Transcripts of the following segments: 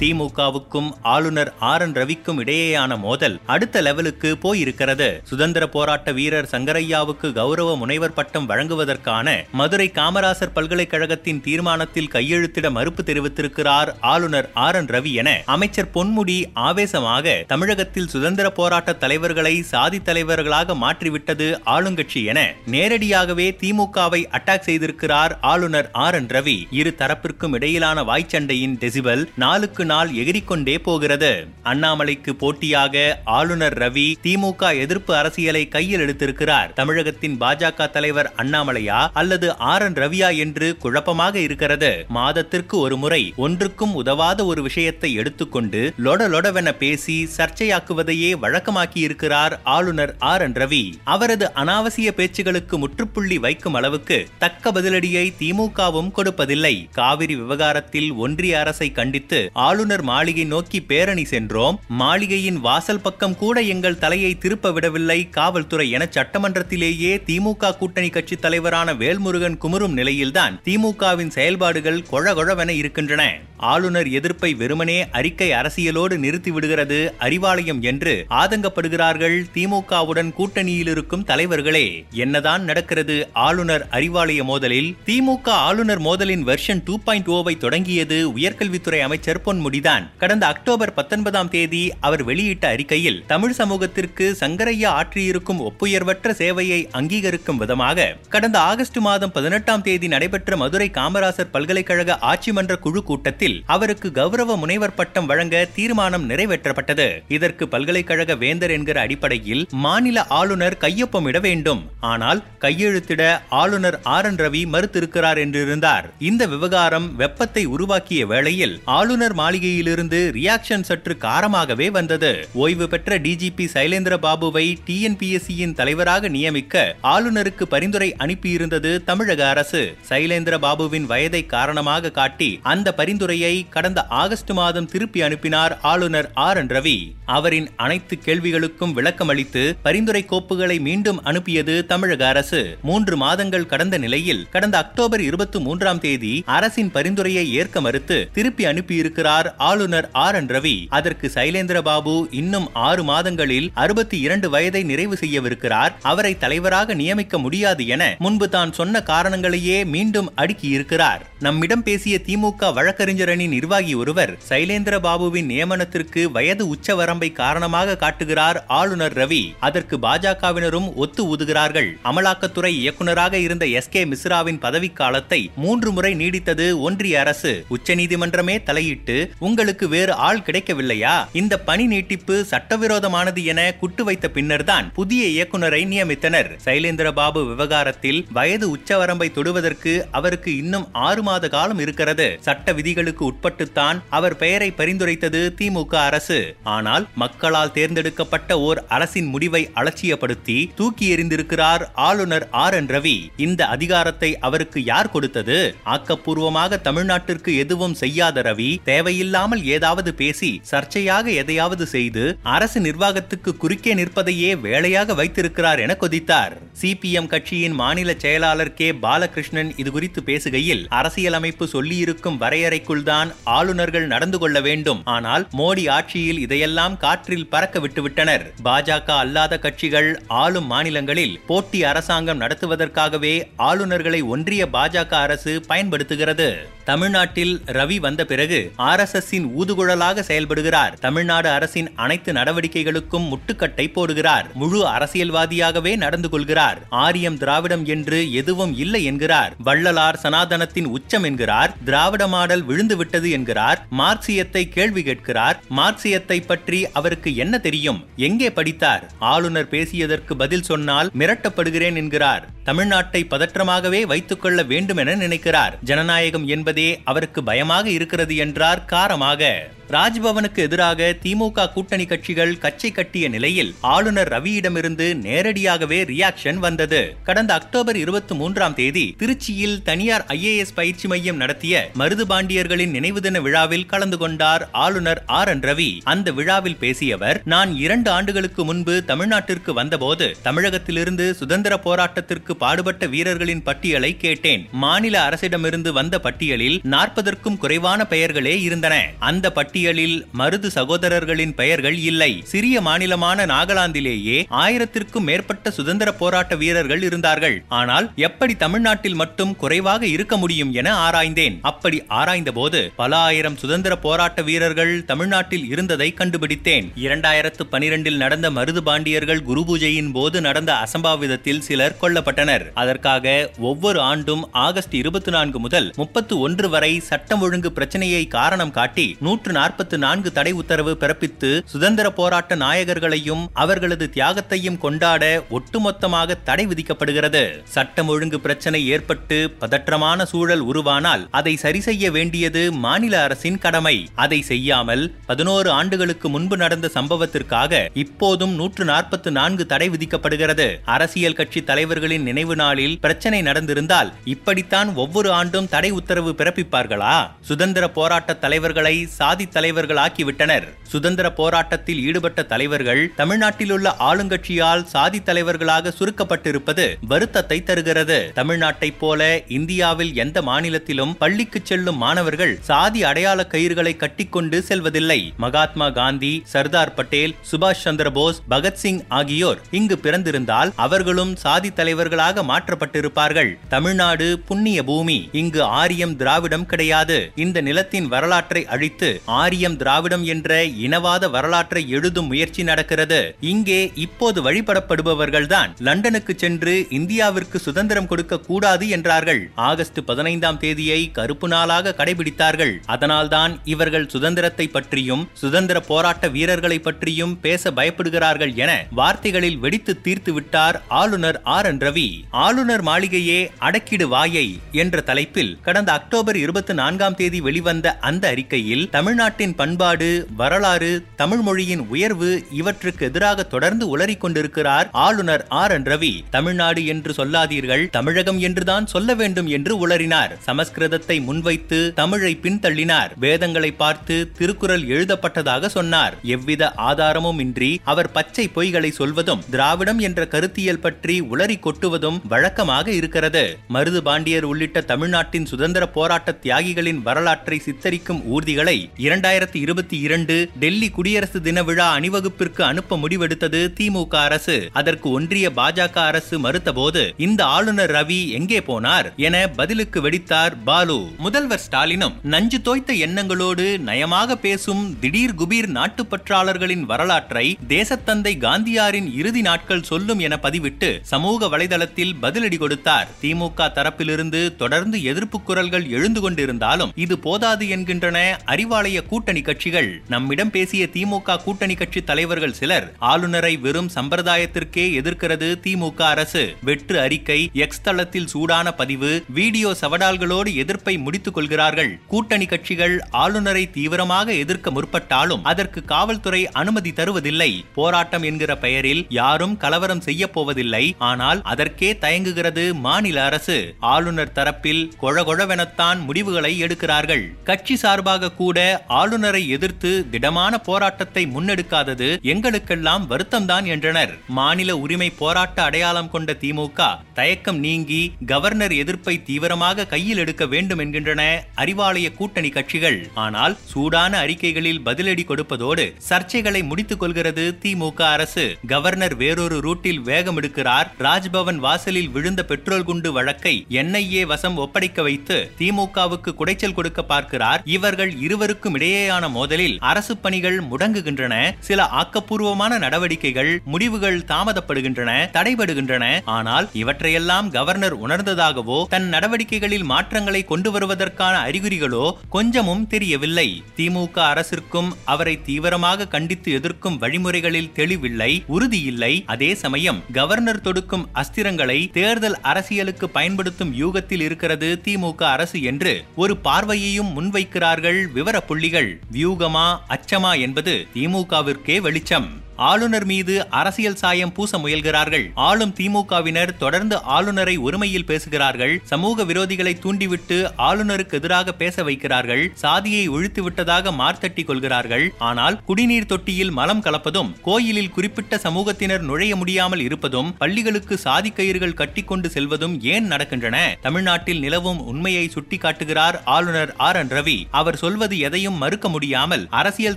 திமுகவுக்கும் ஆளுநர் R N ரவிக்கும் இடையேயான மோதல் அடுத்த லெவலுக்கு போயிருக்கிறது. சுதந்திர போராட்ட வீரர் சங்கரையாவுக்கு கௌரவ முனைவர் பட்டம் வழங்குவதற்கான மதுரை காமராசர் பல்கலைக்கழகத்தின் தீர்மானத்தில் கையெழுத்திட மறுப்பு தெரிவித்திருக்கிறார் ஆளுநர் ஆர் என் ரவி என அமைச்சர் பொன்முடி ஆவேசமாக தமிழகத்தில் சுதந்திர போராட்ட தலைவர்களை சாதி தலைவர்களாக மாற்றிவிட்டது ஆளுங்கட்சி என நேரடியாகவே திமுகவை அட்டாக் செய்திருக்கிறார் ஆளுநர் ஆர் என் ரவி. இரு தரப்பிற்கும் இடையிலான வாய்ச்சண்டையின் டெசிபல் நாளுக்கு நாள் எகிரிக்கொண்டே போகிறது. அண்ணாமலைக்கு போட்டியாக ஆளுநர் ரவி திமுக எதிர்ப்பு அரசியலை கையில் எடுத்திருக்கிறார். தமிழகத்தின் பாஜக தலைவர் அண்ணாமலையா அல்லது ஆர் என் ரவியா என்று குழப்பமாக இருக்கிறது. மாதத்திற்கு ஒரு முறை ஒன்றுக்கும் உதவாத ஒரு விஷயத்தை எடுத்துக்கொண்டு லொட லொடவென பேசி சர்ச்சையாக்குவதையே வழக்கமாக்கி இருக்கிறார் ஆளுநர் ஆர் என் ரவி. அவரது அனாவசிய பேச்சுகளுக்கு முற்றுப்புள்ளி வைக்கும் அளவுக்கு தக்க பதிலடியை திமுகவும் கொடுப்பதில்லை. காவிரி விவகாரத்தில் ஒன்றிய அரசை கண்டித்து ஆளுநர் மாளிகை நோக்கி பேரணி சென்றோம். மாளிகையின் வாசல் பக்கம் கூட எங்கள் தலையை திருப்ப விடவில்லை காவல்துறை என சட்டமன்றத்திலேயே திமுக கூட்டணி கட்சி தலைவரான வேல்முருகன் குமரும் நிலையில்தான் திமுகவின் செயல்பாடுகள் கொழகொழவென இருக்கின்றன. ஆளுநர் எதிர்ப்பை வெறுமனே அறிக்கை அரசியலோடு நிறுத்திவிடுகிறது அறிவாலயம் என்று ஆதங்கப்படுகிறார்கள் திமுகவுடன் கூட்டணியில் இருக்கும் தலைவர்களே. என்னதான் நடக்கிறது ஆளுநர் அறிவாலய மோதலில்? திமுக ஆளுநர் மோதலின் வெர்ஷன் டூ பாயிண்ட் ஓவை தொடங்கியது உயர்கல்வித்துறை அமைச்சர் பொன்முடிதான். கடந்த அக்டோபர் பத்தொன்பதாம் தேதி அவர் வெளியிட்ட அறிக்கையில் தமிழ் சமூகத்திற்கு சங்கரையா ஆற்றியிருக்கும் ஒப்புயர்வற்ற சேவையை அங்கீகரிக்கும் விதமாக கடந்த ஆகஸ்ட் மாதம் பதினெட்டாம் தேதி நடைபெற்ற மதுரை காமராசர் பல்கலைக்கழக ஆட்சி மன்ற குழு கூட்டத்தில் அவருக்கு கௌரவ முனைவர் பட்டம் வழங்க தீர்மானம் நிறைவேற்றப்பட்டது. இதற்கு பல்கலைக்கழக வேந்தர் என்கிற அடிப்படையில் மாநில ஆளுநர் கையொப்பமிட வேண்டும். ஆனால் கையெழுத்திட ஆளுநர் ஆர் என் ரவி மறுத்திருக்கிறார் என்றிருந்தார். இந்த விவகாரம் வெப்பத்தை உருவாக்கிய வேளையில் ஆளுநர் மாளிகையிலிருந்து ரியாக்ஷன் சற்று காரமாகவே வந்தது. ஓய்வு பெற்ற டிஜிபி சைலேந்திர பாபுவை டிஎன்பிஎஸ்சியின் தலைவராக நியமிக்க ஆளுநருக்கு பரிந்துரை அனுப்பியிருந்தது தமிழக அரசு. சைலேந்திர பாபுவின் வயதை காரணமாக காட்டி அந்த பரிந்துரையை கடந்த ஆகஸ்ட் மாதம் திருப்பி அனுப்பினார் ஆளுநர் ஆர் என் ரவி. அவரின் அனைத்து கேள்விகளுக்கும் விளக்கமளித்து பரிந்துரை கோப்புகளை மீண்டும் அனுப்பியது தமிழக அரசு. மூன்று மாதங்கள் கடந்த நிலையில் கடந்த அக்டோபர் இருபத்தி மூன்றாம் தேதி அரசின் பரிந்துரையை ஏற்க மறுத்து திருப்பி அனுப்பியிருக்கிறார் ஆளுநர் ஆர் என் ரவி. அதற்கு சைலேந்திர பாபு இன்னும் ஆறு மாதங்களில் அறுபத்தி இரண்டு வயதை நிறைவு செய்யவிருக்கிறார். அவரை தலைவராக நியமிக்க முடியாது என முன்பு தான் சொன்ன காரணங்களையே மீண்டும் அடுக்கியிருக்கிறார். நம்மிடம் பேசிய திமுக வழக்கறிஞரணி நிர்வாகி ஒருவர் சைலேந்திர பாபுவின் நியமனத்திற்கு வயது உச்சவரம்பை காரணமாக காட்டுகிறார் ஆளுநர் ரவி. அதற்கு பாஜகவினரும் ஒத்து ஊதுகிறார்கள். அமலாக்கத்துறை இயக்குநராக இருந்த எஸ் கே மிஸ்ராவின் பதவிக்காலத்தை மூன்று முறை நீடித்தது ஒன்றிய அரசு. உச்சநீதிமன்றமே தலையிட்டு உங்களுக்கு வேறு ஆள் கிடைக்கவில்லையா? இந்த பணி நீட்டிப்பு சட்டவிரோதமானது என குட்டு வைத்த பின்னர்தான் புதிய இயக்குநரை நியமித்தனர். சைலேந்திர பாபு விவகாரத்தில் வயது உச்சவரம்பை தொடுவதற்கு அவருக்கு இன்னும் ஆறு மாத காலம் இருக்கிறது. சட்ட விதிகளுக்கு உட்பட்டுத்தான் அவர் பெயரை பரிந்துரைத்தது திமுக அரசு. ஆனால் மக்களால் தேர்ந்தெடுக்கப்பட்ட ஓர் அரசின் முடிவை அலட்சியப்படுத்தி தூக்கி எறிந்திருக்கிறார் ஆளுநர் ஆர் என் ரவி. இந்த அதிகாரத்தை அவருக்கு யார் கொடுத்தது? ஆக்கப்பூர்வமாக தமிழ்நாட்டிற்கு எதுவும் செய்யாத ரவி தேவையில்லாமல் ஏதாவது பேசி சர்ச்சையாக எதையாவது செய்து அரசு நிர்வாகத்துக்கு குறுக்கே நிற்பதையே வேலையாக வைத்திருக்கிறார் என கொதித்தார். சிபிஎம் கட்சியின் மாநில செயலாளர் கே. பாலகிருஷ்ணன் இது குறித்து பேசுகையில் அரசியலமைப்பு சொல்லியிருக்கும் வரையறைக்குள் தான் ஆளுநர்கள் நடந்து கொள்ள வேண்டும். ஆனால் மோடி ஆட்சியில் இதையெல்லாம் காற்றில் பறக்க விட்டுவிட்டனர். பாஜக அல்லாத கட்சிகள் ஆளும் மாநிலங்களில் போட்டி அரசாங்கம் நடத்துவதற்காகவே ஆளுநர்களை ஒன்றிய பாஜக அரசு பயன்படுத்துகிறது. தமிழ்நாட்டில் ரவி வந்த பிறகு ஆர் எஸ் எஸ் ஊதுகுழலாக செயல்படுகிறார். தமிழ்நாடு அரசின் அனைத்து நடவடிக்கைகளுக்கும் முட்டுக்கட்டை போடுகிறார். முழு அரசியல்வாதியாகவே நடந்து கொள்கிறார். ஆரியம் திராவிடம் என்று எதுவும் இல்லை என்கிறார். வள்ளலார் சனாதனத்தின் உச்சம் என்கிறார். திராவிட மாடல் விழுந்து விட்டது என்கிறார். மார்க்சியத்தை கேள்வி கேட்கிறார். மார்க்சியத்தை பற்றி அவருக்கு என்ன தெரியும்? எங்கே படித்தார்? ஆளுநர் பேசியதற்கு பதில் சொன்னால் மிரட்டப்படுகிறேன் என்கிறார். தமிழ்நாட்டை பதற்றமாகவே வைத்துக் கொள்ள வேண்டும் என நினைக்கிறார். ஜனநாயகம் என்பதே அவருக்கு பயமாக இருக்கிறது என்றார் காரமாக. ராஜ்பவனுக்கு எதிராக திமுக கூட்டணி கட்சிகள் கச்சை கட்டிய நிலையில் ஆளுநர் ரவியிடமிருந்து நேரடியாகவே ரியாக்ஷன் வந்தது. கடந்த அக்டோபர் இருபத்தி மூன்றாம் தேதி திருச்சியில் தனியார் ஐஏஎஸ் பயிற்சி மையம் நடத்திய மருதுபாண்டியர்களின் நினைவு தின விழாவில் கலந்து கொண்டார் ஆளுநர் ஆர் என் ரவி. அந்த விழாவில் பேசியவர் நான் இரண்டு ஆண்டுகளுக்கு முன்பு தமிழ்நாட்டிற்கு வந்தபோது தமிழகத்திலிருந்து சுதந்திர போராட்டத்திற்கு பாடுபட்ட வீரர்களின் பட்டியலை கேட்டேன். மாநில அரசிடமிருந்து வந்த பட்டியலில் நாற்பதற்கும் குறைவான பெயர்களே இருந்தன. அந்த பட்டியல் பட்டியலில் மருது சகோதரர்களின் பெயர்கள் இல்லை. சிறிய மாநிலமான நாகாலாந்திலேயே ஆயிரத்திற்கும் மேற்பட்ட சுதந்திர போராட்ட வீரர்கள் இருந்தார்கள். ஆனால் எப்படி தமிழ்நாட்டில் மட்டும் குறைவாக இருக்க முடியும் என ஆராய்ந்தேன். அப்படி ஆராய்ந்த போது பல ஆயிரம் சுதந்திர போராட்ட வீரர்கள் தமிழ்நாட்டில் இருந்ததை கண்டுபிடித்தேன். இரண்டாயிரத்து பனிரெண்டில் நடந்த மருது பாண்டியர்கள் குரு பூஜையின் போது நடந்த அசம்பாவிதத்தில் சிலர் கொல்லப்பட்டனர். அதற்காக ஒவ்வொரு ஆண்டும் ஆகஸ்ட் இருபத்தி நான்கு முதல் முப்பத்து ஒன்று வரை சட்டம் ஒழுங்கு பிரச்சனையை காரணம் காட்டி நூற்று நாற்பத்தி நான்கு தடை உத்தரவு பிறப்பித்து சுதந்திர போராட்ட நாயகர்களையும் அவர்களது தியாகத்தையும் கொண்டாட ஒட்டுமொத்தமாக தடை விதிக்கப்படுகிறது. சட்டம் ஒழுங்கு பிரச்சனை ஏற்பட்டு பதற்றமான சூழல் உருவானால் அதை சரி செய்ய வேண்டியது மாநில அரசின் கடமை. அதை செய்யாமல் பதினோரு ஆண்டுகளுக்கு முன்பு நடந்த சம்பவத்திற்காக இப்போதும் நூற்று நாற்பத்தி நான்கு தடை விதிக்கப்படுகிறது. அரசியல் கட்சி தலைவர்களின் நினைவு நாளில் பிரச்சனை நடந்திருந்தால் இப்படித்தான் ஒவ்வொரு ஆண்டும் தடை உத்தரவு பிறப்பிப்பார்களா? சுதந்திர போராட்ட தலைவர்களை சாதி தலைவர்களாக்கிவிட்டனர். சுதந்திர போராட்டத்தில் ஈடுபட்ட தலைவர்கள் தமிழ்நாட்டில் உள்ள ஆளுங்கட்சியால் சாதி தலைவர்களாக சுருக்கப்பட்டிருப்பது வருத்தத்தை தருகிறது. தமிழ்நாட்டைப் போல இந்தியாவில் எந்த மாநிலத்திலும் பள்ளிக்கு செல்லும் மாணவர்கள் சாதி அடையாள கயிறுகளை கட்டிக்கொண்டு செல்வதில்லை. மகாத்மா காந்தி சர்தார் பட்டேல் சுபாஷ் சந்திர போஸ் பகத்சிங் ஆகியோர் இங்கு பிறந்திருந்தால் அவர்களும் சாதி தலைவர்களாக மாற்றப்பட்டிருப்பார்கள். தமிழ்நாடு புண்ணிய பூமி. இங்கு ஆரியம் திராவிடம் கிடையாது. இந்த நிலத்தின் வரலாற்றை அழித்து ஆரியம் திராவிடம் என்ற இனவாத வரலாற்றை எழுதும் முயற்சி நடக்கிறது. இங்கே இப்போது வழிபடப்படுபவர்கள்தான் லண்டனுக்கு சென்று இந்தியாவிற்கு சுதந்திரம் கொடுக்க கூடாது என்றார்கள். ஆகஸ்ட் பதினைந்தாம் தேதியை கருப்பு நாளாக கடைபிடித்தார்கள். அதனால்தான் இவர்கள் சுதந்திரத்தை பற்றியும் சுதந்திர போராட்ட வீரர்களை பற்றியும் பேச பயப்படுகிறார்கள் என வார்த்தைகளில் வெடித்து தீர்த்து விட்டார் ஆளுநர் ஆர். என். ரவி. ஆளுநர் மாளிகையே அடக்கிடு வாயை என்ற தலைப்பில் கடந்த அக்டோபர் இருபத்தி நான்காம் தேதி வெளிவந்த அந்த அறிக்கையில் தமிழ்நாடு தமிழ்நாட்டின் பண்பாடு வரலாறு தமிழ் மொழியின் உயர்வு இவற்றுக்கு எதிராக தொடர்ந்து உளறிக் கொண்டிருக்கிறார் ஆளுநர் ஆர். என். ரவி. தமிழ்நாடு என்று சொல்லாதீர்கள் தமிழகம் என்றுதான் சொல்ல வேண்டும் என்று உளறினார். சமஸ்கிருதத்தை முன்வைத்து தமிழை பின்தள்ளினார். வேதங்களை பார்த்து திருக்குறள் எழுதப்பட்டதாக சொன்னார். எவ்வித ஆதாரமும் இன்றி அவர் பச்சை பொய்களை சொல்வதும் திராவிடம் என்ற கருத்தியல் பற்றி உளறி கொட்டுவதும் வழக்கமாக இருக்கிறது. மருது பாண்டியர் உள்ளிட்ட தமிழ்நாட்டின் சுதந்திர போராட்ட தியாகிகளின் வரலாற்றை சித்தரிக்கும் ஊர்திகளை இரண்டு இரண்டாயிரத்தி இருபத்தி இரண்டு டெல்லி குடியரசு தின விழா அணிவகுப்பிற்கு அனுப்ப முடிவெடுத்தது திமுக அரசு. அதற்கு ஒன்றிய பாஜக அரசு மறுத்தபோது இந்த ஆளுநர் ரவி எங்கே போனார் என பதிலுக்கு வெடித்தார் பாலு. முதல்வர் ஸ்டாலினும் நஞ்சு தோய்த்த எண்ணங்களோடு நயமாக பேசும் திடீர் குபீர் நாட்டுப்பற்றாளர்களின் வரலாற்றை தேசத்தந்தை காந்தியாரின் இறுதி நாட்கள் சொல்லும் என பதிவிட்டு சமூக வலைதளத்தில் பதிலடி கொடுத்தார். திமுக தரப்பிலிருந்து தொடர்ந்து எதிர்ப்பு குரல்கள் எழுந்து கொண்டிருந்தாலும் இது போதாது என்கின்றன அறிவாலய கூட்டணி கட்சிகள். நம்மிடம் பேசிய திமுக கூட்டணி கட்சி தலைவர்கள் சிலர் ஆளுநரை வெறும் சம்பிரதாயத்திற்கே எதிர்க்கிறது திமுக அரசு. வெற்று அறிக்கை எக்ஸ் தளத்தில் சூடான பதிவு வீடியோ சவடால்களோடு எதிர்ப்பை முடித்துக் கொள்கிறார்கள். கூட்டணி கட்சிகள் ஆளுநரை தீவிரமாக எதிர்க்க முற்பட்டாலும் அதற்கு காவல்துறை அனுமதி தருவதில்லை. போராட்டம் என்கிற பெயரில் யாரும் கலவரம் செய்ய போவதில்லை. ஆனால் அதற்கே தயங்குகிறது மாநில அரசு. ஆளுநர் தரப்பில் கொழகொழவெனத்தான் முடிவுகளை எடுக்கிறார்கள். கட்சி சார்பாக கூட ஆளுநரை எதிர்த்து திடமான போராட்டத்தை முன்னெடுக்காதது எங்களுக்கெல்லாம் வருத்தம்தான் என்றனர். மாநில உரிமை போராட்ட அடையாளம் கொண்ட திமுக தயக்கம் நீங்கி கவர்னர் எதிர்ப்பை தீவிரமாக கையில் எடுக்க வேண்டும் என்கின்றன அறிவாலய கூட்டணி கட்சிகள். ஆனால் சூடான அறிக்கைகளில் பதிலடி கொடுப்பதோடு சர்ச்சைகளை முடித்துக் கொள்கிறது திமுக அரசு. கவர்னர் வேறொரு ரூட்டில் வேகம் எடுக்கிறார். ராஜ்பவன் வாசலில் விழுந்த பெட்ரோல் குண்டு வழக்கை என்ஐஏ வசம் ஒப்படைக்க வைத்து திமுகவுக்கு குடைச்சல் கொடுக்க பார்க்கிறார். இவர்கள் இருவருக்கும் இடையேயான மோதலில் அரசு பணிகள் முடங்குகின்றன சில ஆக்கப்பூர்வமான நடவடிக்கைகள் முடிவுகள் தாமதப்படுகின்றன தடைபடுகின்றன. ஆனால் இவற்றையெல்லாம் கவர்னர் உணர்ந்ததாகவோ தன் நடவடிக்கைகளில் மாற்றங்களை கொண்டு வருவதற்கான அறிகுறிகளோ கொஞ்சமும் தெரியவில்லை. திமுக அரசிற்கும் அவரை தீவிரமாக கண்டித்து எதிர்க்கும் வழிமுறைகளில் தெளிவில்லை உறுதியில்லை. அதே சமயம் கவர்னர் தொடுக்கும் அஸ்திரங்களை தேர்தல் அரசியலுக்கு பயன்படுத்தும் யூகத்தில் இருக்கிறது திமுக அரசு என்று ஒரு பார்வையையும் முன்வைக்கிறார்கள் விவர புள்ளிகள் வியூகமா அச்சமா என்பது திமுகவிற்கே வெளிச்சம். ஆளுநர் மீது அரசியல் சாயம் பூச முயல்கிறார்கள். ஆளும் திமுகவினர் தொடர்ந்து ஆளுநரை ஒருமையில் பேசுகிறார்கள். சமூக விரோதிகளை தூண்டிவிட்டு ஆளுநருக்கு எதிராக பேச வைக்கிறார்கள். சாதியை ஒழித்து விட்டதாக மார்த்தட்டி கொள்கிறார்கள். ஆனால் குடிநீர் தொட்டியில் மலம் கலப்பதும் கோயிலில் குறிப்பிட்ட சமூகத்தினர் நுழைய முடியாமல் இருப்பதும் பள்ளிகளுக்கு சாதி கயிறுகள் கட்டிக்கொண்டு செல்வதும் ஏன் நடக்கின்றன? தமிழ்நாட்டில் நிலவும் உண்மையை சுட்டிக்காட்டுகிறார் ஆளுநர் ஆர். என். ரவி. அவர் சொல்வது எதையும் மறுக்க முடியாமல் அரசியல்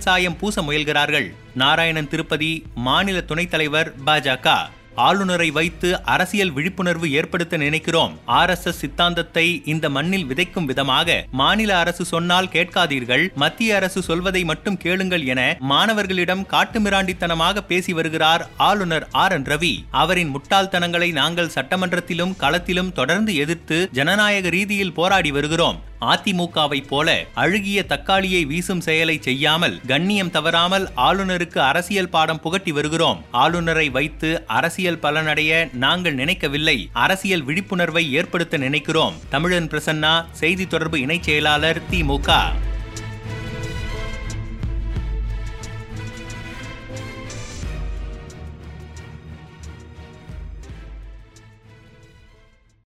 சாயம் பூச முயல்கிறார்கள். நாராயணன் திருப்பதி மாநில துணைத் தலைவர் பாஜக. ஆளுநரை வைத்து அரசியல் விழிப்புணர்வு ஏற்படுத்த நினைக்கிறோம். ஆர் எஸ் எஸ் சித்தாந்தத்தை இந்த மண்ணில் விதைக்கும் விதமாக மாநில அரசு சொன்னால் கேட்காதீர்கள். மத்திய அரசு சொல்வதை மட்டும் கேளுங்கள் என மாணவர்களிடம் காட்டுமிராண்டித்தனமாக பேசி வருகிறார் ஆளுநர் ஆர் என் ரவி. அவரின் முட்டாள்தனங்களை நாங்கள் சட்டமன்றத்திலும் களத்திலும் தொடர்ந்து எதிர்த்து ஜனநாயக ரீதியில் போராடி வருகிறோம். அதிமுகவை போல அழுகிய தக்காளியை வீசும் செயலை செய்யாமல் கண்ணியம் தவறாமல் ஆளுநருக்கு அரசியல் பாடம் புகட்டி வருகிறோம். ஆளுநரை வைத்து அரசியல் பலனடைய நாங்கள் நினைக்கவில்லை. அரசியல் விழிப்புணர்வை ஏற்படுத்த நினைக்கிறோம். தமிழன் பிரசன்னா செய்தி தொடர்பு இணைச் செயலாளர் திமுக